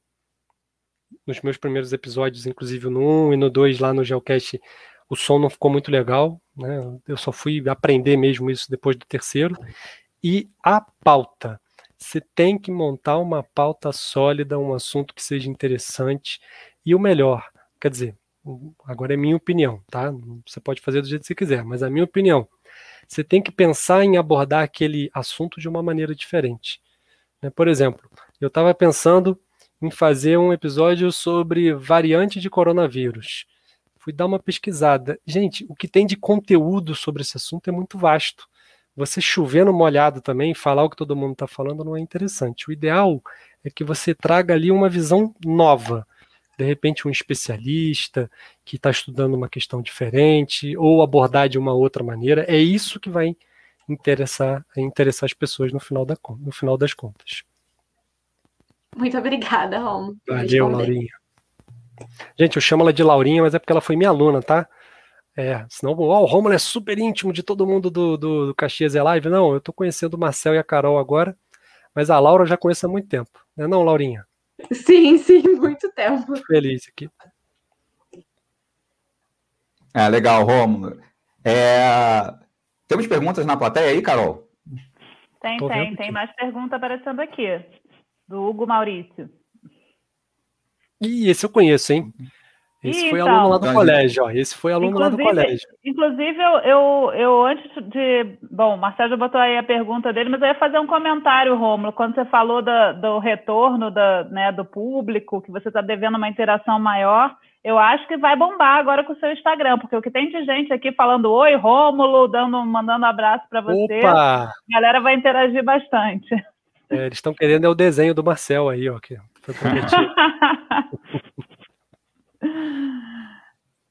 Nos meus primeiros episódios, inclusive no 1 e no 2 lá no Geocast, o som não ficou muito legal, né? Eu só fui aprender mesmo isso depois do terceiro. E a pauta. Você tem que montar uma pauta sólida, um assunto que seja interessante. E o melhor, quer dizer, agora é minha opinião, tá? Você pode fazer do jeito que você quiser, mas a minha opinião, você tem que pensar em abordar aquele assunto de uma maneira diferente. Né? Por exemplo, eu estava pensando em fazer um episódio sobre variante de coronavírus. Fui dar uma pesquisada. Gente, o que tem de conteúdo sobre esse assunto é muito vasto. Você chover no molhado também, falar o que todo mundo está falando não é interessante. O ideal é que você traga ali uma visão nova. De repente, um especialista que está estudando uma questão diferente, ou abordar de uma outra maneira. É isso que vai interessar, interessar as pessoas no final, da, no final das contas. Muito obrigada, Romo. Valeu, Laurinha. Gente, eu chamo ela de Laurinha, mas é porque ela foi minha aluna, tá? É, senão oh, o Romulo é super íntimo de todo mundo do, do, do Caxias é Live. Não, eu tô conhecendo o Marcel e a Carol agora, mas a Laura eu já conheço há muito tempo. Não é não, Laurinha? Sim, sim, muito tempo. Feliz aqui. É, legal, Romulo. É, temos perguntas na plateia aí, Carol? Tem, Tô tem. Tem mais pergunta aparecendo aqui. Do Hugo Maurício. Ih, esse eu conheço, hein? Esse foi aluno lá do então, colégio, ó. Esse foi aluno lá do colégio. Inclusive, eu, eu, eu, antes de. Bom, o Marcelo já botou aí a pergunta dele, mas eu ia fazer um comentário, Rômulo, quando você falou da, do retorno da, né, do público, que você está devendo uma interação maior eu acho que vai bombar agora com o seu Instagram, porque o que tem de gente aqui falando oi, Rômulo, dando, mandando um abraço para você, Opa! a galera vai interagir bastante. É, eles estão querendo é o desenho do Marcel aí, ó, que foi prometido.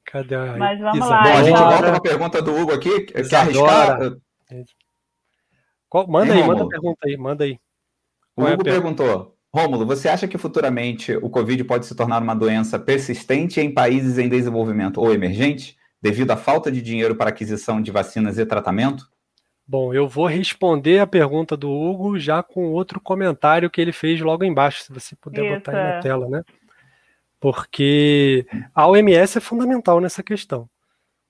Cadê a... Mas vamos Isadora. lá. Bom, a gente volta uma pergunta do Hugo aqui. Quer arriscar? Qual... Manda aí, manda a pergunta aí, manda aí. O é Hugo é perguntou: Rômulo, você acha que futuramente o Covid pode se tornar uma doença persistente em países em desenvolvimento ou emergente, devido à falta de dinheiro para aquisição de vacinas e tratamento? Bom, eu vou responder a pergunta do Hugo já com outro comentário que ele fez logo embaixo, se você puder Isso. botar aí na tela, né? Porque a OMS é fundamental nessa questão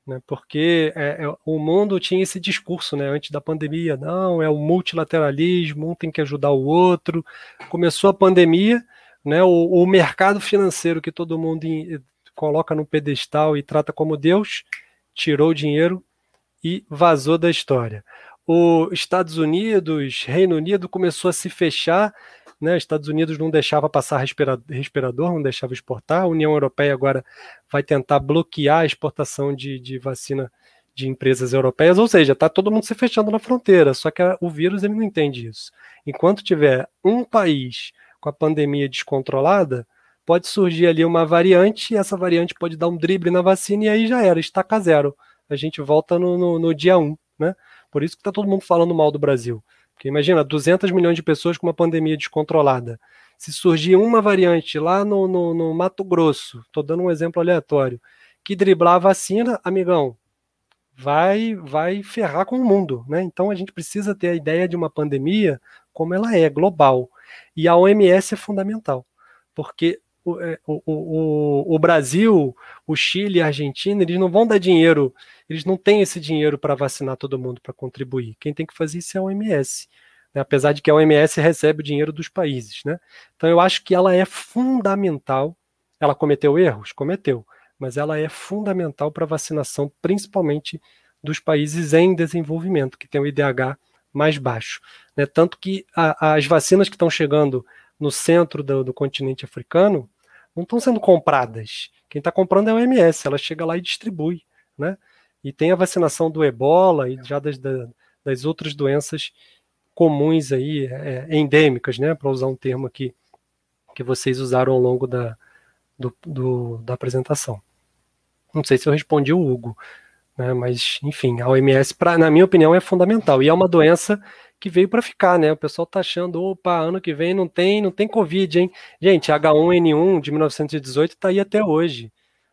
né? Porque é, é, o mundo tinha esse discurso, né? Antes da pandemia, não, é o multilateralismo, um tem que ajudar o outro. Começou a pandemia, né? O, o mercado financeiro que todo mundo em, coloca no pedestal e trata como Deus, tirou o dinheiro e vazou da história. Os Estados Unidos, Reino Unido começou a se fechar né? Estados Unidos não deixava passar respirador, não deixava exportar. A União Europeia agora vai tentar bloquear a exportação de, de vacina de empresas europeias, ou seja, está todo mundo se fechando na fronteira, só que o vírus ele não entende isso. Enquanto tiver um país com a pandemia descontrolada, pode surgir ali uma variante, e essa variante pode dar um drible na vacina, e aí já era, estaca zero. A gente volta no, no, no dia 1, um, né? Por isso que está todo mundo falando mal do Brasil. Porque imagina, 200 milhões de pessoas com uma pandemia descontrolada. Se surgir uma variante lá no, no, no Mato Grosso, estou dando um exemplo aleatório, que driblar a vacina, amigão, vai vai ferrar com o mundo, né? Então a gente precisa ter a ideia de uma pandemia como ela é, global. E a OMS é fundamental, porque o, o, o, o Brasil, o Chile, a Argentina, eles não vão dar dinheiro, eles não têm esse dinheiro para vacinar todo mundo, para contribuir. Quem tem que fazer isso é a OMS. Né? Apesar de que a OMS recebe o dinheiro dos países. Né? Então eu acho que ela é fundamental. Ela cometeu erros? Cometeu. Mas ela é fundamental para a vacinação, principalmente dos países em desenvolvimento, que tem o IDH mais baixo. Né? Tanto que a, as vacinas que estão chegando no centro do, do continente africano não estão sendo compradas. Quem está comprando é a OMS, ela chega lá e distribui, né? E tem a vacinação do ebola e já das, das outras doenças comuns aí, é, endêmicas, né? Para usar um termo aqui que vocês usaram ao longo da, do, do, da apresentação. Não sei se eu respondi o Hugo, né? Mas, enfim, a OMS, pra, na minha opinião, é fundamental. E é uma doença que veio para ficar, né? O pessoal tá achando, opa, ano que vem não tem, não tem Covid, hein? Gente, H1N1 de 1918 tá aí até hoje.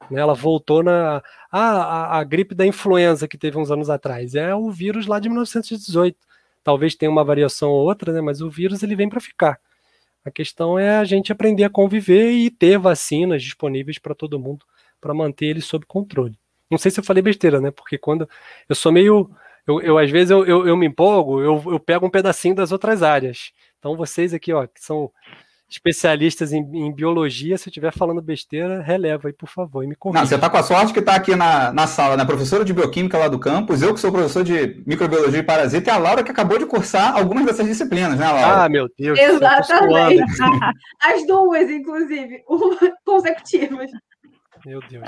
Né? Ela voltou na. A, a gripe da influenza que teve uns anos atrás. É o vírus lá de 1918. Talvez tenha uma variação ou outra, né? Mas o vírus ele vem para ficar. A questão é a gente aprender a conviver e ter vacinas disponíveis para todo mundo para manter ele sob controle. Não sei se eu falei besteira, né? Porque quando eu sou meio eu, eu às vezes eu, eu, eu me empolgo, eu, eu pego um pedacinho das outras áreas. Então vocês aqui, ó, que são especialistas em, em, biologia, se eu estiver falando besteira, releva aí, por favor, e me corrija. Não, você está com a sorte que está aqui na, na sala, né? Professora de bioquímica lá do campus, eu que sou professor de microbiologia e parasita, e a Laura que acabou de cursar algumas dessas disciplinas, né, Laura? Ah, meu Deus. Exatamente. As duas, inclusive, consecutivas. Meu Deus.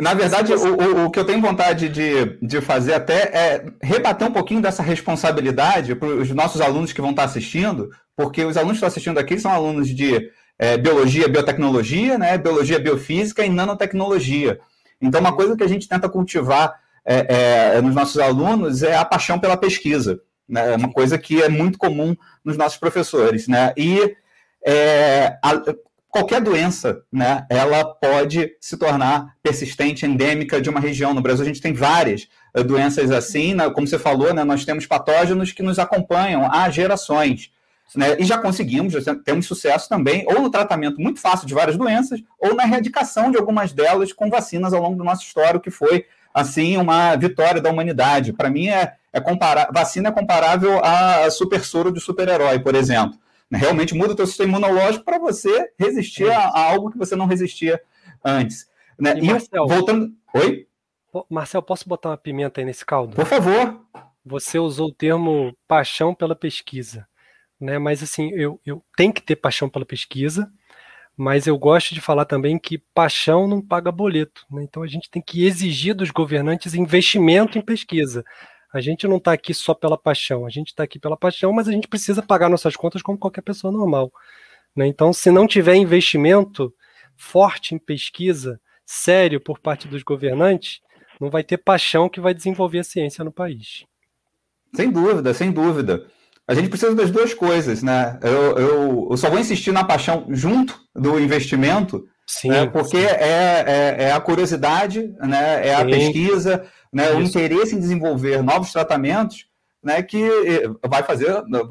Na verdade, o, o, o, que eu tenho vontade de, de fazer até é rebater um pouquinho dessa responsabilidade para os nossos alunos que vão estar assistindo, porque os alunos que estão assistindo aqui são alunos de é, biologia, biotecnologia, né, biologia, biofísica e nanotecnologia. Então, uma coisa que a gente tenta cultivar é, é, nos nossos alunos é a paixão pela pesquisa. Né? É uma coisa que é muito comum nos nossos professores. Né? E é, a, qualquer doença, né, ela pode se tornar persistente, endêmica de uma região. No Brasil, a gente tem várias uh, doenças assim, né, como você falou, né, nós temos patógenos que nos acompanham há gerações. Né, e já conseguimos, já temos sucesso também, ou no tratamento muito fácil de várias doenças, ou na erradicação de algumas delas com vacinas ao longo do nosso histórico, que foi, assim, uma vitória da humanidade. Para mim, é, é comparar, vacina é comparável a super soro de super-herói, por exemplo. Realmente muda o teu sistema imunológico para você resistir a, a, algo que você não resistia antes. Né? E, e Marcel, voltando. Oi? Marcel, posso botar uma pimenta aí nesse caldo? Por favor. Você usou o termo paixão pela pesquisa. Né? Mas assim, eu, eu tenho que ter paixão pela pesquisa, mas eu gosto de falar também que paixão não paga boleto. Né? Então a gente tem que exigir dos governantes investimento em pesquisa. A gente não está aqui só pela paixão, a gente está aqui pela paixão, mas a gente precisa pagar nossas contas como qualquer pessoa normal. Né? Então, se não tiver investimento forte em pesquisa, sério por parte dos governantes, não vai ter paixão que vai desenvolver a ciência no país. Sem dúvida, sem dúvida. A gente precisa das duas coisas, né? Eu, eu, eu só vou insistir na paixão junto do investimento, sim, né? porque sim. É, é, é, a curiosidade, né? é a sim. pesquisa, né? o interesse em desenvolver novos tratamentos né, que eh, vai fazer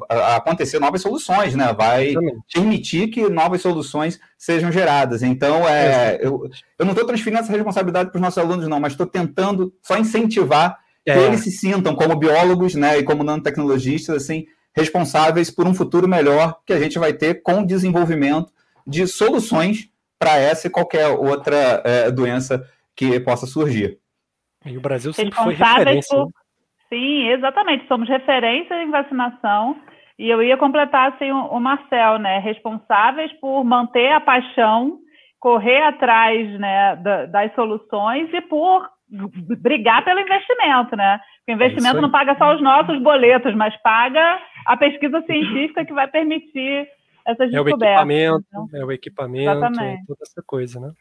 acontecer novas soluções, né, vai permitir que novas soluções sejam geradas. Então, é, eu, eu não estou transferindo essa responsabilidade para os nossos alunos, não, mas estou tentando só incentivar é. que eles se sintam como biólogos né, e como nanotecnologistas assim, responsáveis por um futuro melhor que a gente vai ter com o desenvolvimento de soluções para essa e qualquer outra é, doença que possa surgir. E o Brasil sempre foi referência. Por né? Sim, exatamente. Somos referência em vacinação. E eu ia completar assim, o Marcel, né? Responsáveis por manter a paixão, correr atrás né, das soluções e por brigar pelo investimento, né? Porque o investimento é não paga só os nossos boletos, mas paga a pesquisa científica que vai permitir essas é descobertas. O equipamento, então. É o equipamento, Exatamente. É toda essa coisa, né?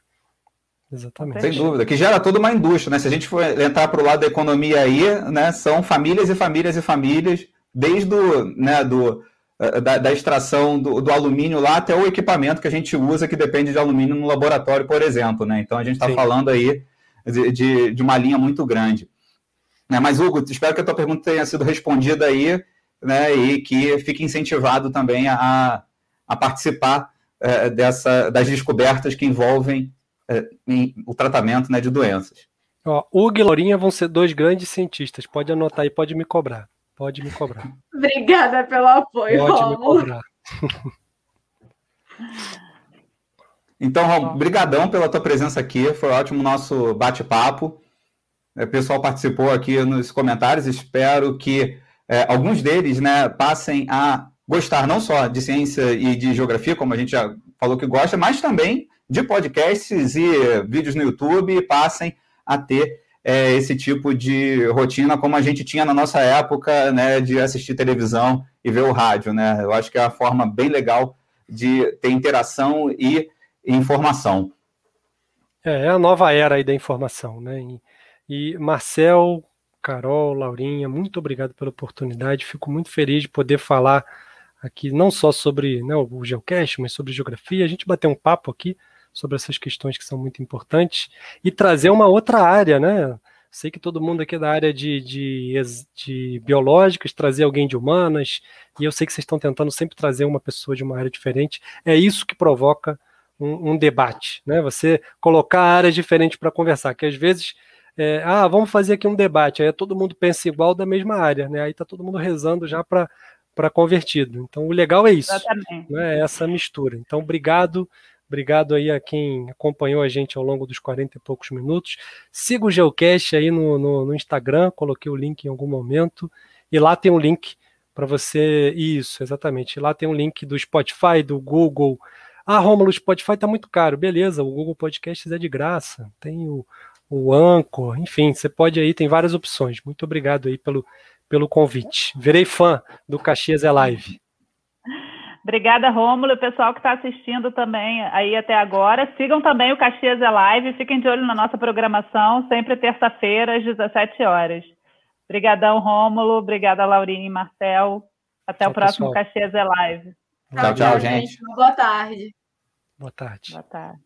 Exatamente. Sem dúvida, que gera toda uma indústria, né? Se a gente for entrar para o lado da economia aí, né, são famílias e famílias e famílias, desde do, né, do, eh, da, da extração do, do, alumínio lá até o equipamento que a gente usa que depende de alumínio no laboratório, por exemplo, né? Então a gente está falando aí de, de, de, uma linha muito grande. Né? Mas, Hugo, espero que a tua pergunta tenha sido respondida aí, né? E que fique incentivado também a, a participar é, dessa, das descobertas que envolvem é, o tratamento né, de doenças. Ó, Hugo e Lourinha vão ser dois grandes cientistas. Pode anotar aí, pode me cobrar. Pode me cobrar. Obrigada pelo apoio, Pode Romulo. me cobrar. então, Romulo, brigadão pela tua presença aqui. Foi ótimo o nosso bate-papo. É, o pessoal participou aqui nos comentários. Espero que é, alguns deles né, passem a gostar não só de ciência e de geografia, como a gente já falou que gosta, mas também de podcasts e vídeos no YouTube passem a ter é, esse tipo de rotina como a gente tinha na nossa época, né, de assistir televisão e ver o rádio, né? Eu acho que é uma forma bem legal de ter interação e informação. É, é a nova era aí da informação, né? E, e Marcel, Carol, Laurinha, muito obrigado pela oportunidade. Fico muito feliz de poder falar aqui não só sobre né, o geocache, mas sobre geografia. A gente bater um papo aqui sobre essas questões que são muito importantes e trazer uma outra área, né? Sei que todo mundo aqui é da área de, de, de biológicas, trazer alguém de humanas, e eu sei que vocês estão tentando sempre trazer uma pessoa de uma área diferente. É isso que provoca um, um debate, né? Você colocar áreas diferentes para conversar, que às vezes é, ah, vamos fazer aqui um debate, aí todo mundo pensa igual da mesma área, né? Aí tá todo mundo rezando já para convertido. Então o legal é isso, né? É essa mistura. Então obrigado Obrigado aí a quem acompanhou a gente ao longo dos 40 e poucos minutos. Siga o Geocast aí no, no, no Instagram, coloquei o link em algum momento. E lá tem um link para você. Isso, exatamente. Lá tem um link do Spotify, do Google. Ah, Romulo, o Spotify tá muito caro. Beleza, o Google Podcasts é de graça. Tem o, o Anchor, enfim, você pode aí, tem várias opções. Muito obrigado aí pelo, pelo convite. Virei fã do Caxias é Live. Obrigada, Rômulo, o pessoal que está assistindo também aí até agora. Sigam também o Caxias é Live, fiquem de olho na nossa programação, sempre terça-feira, às 17 horas. Obrigadão, Rômulo, obrigada, Laurinha e Marcel. Até tchau, o próximo pessoal. Caxias é Live. Tchau, tchau, gente. Boa tarde. Boa tarde. Boa tarde.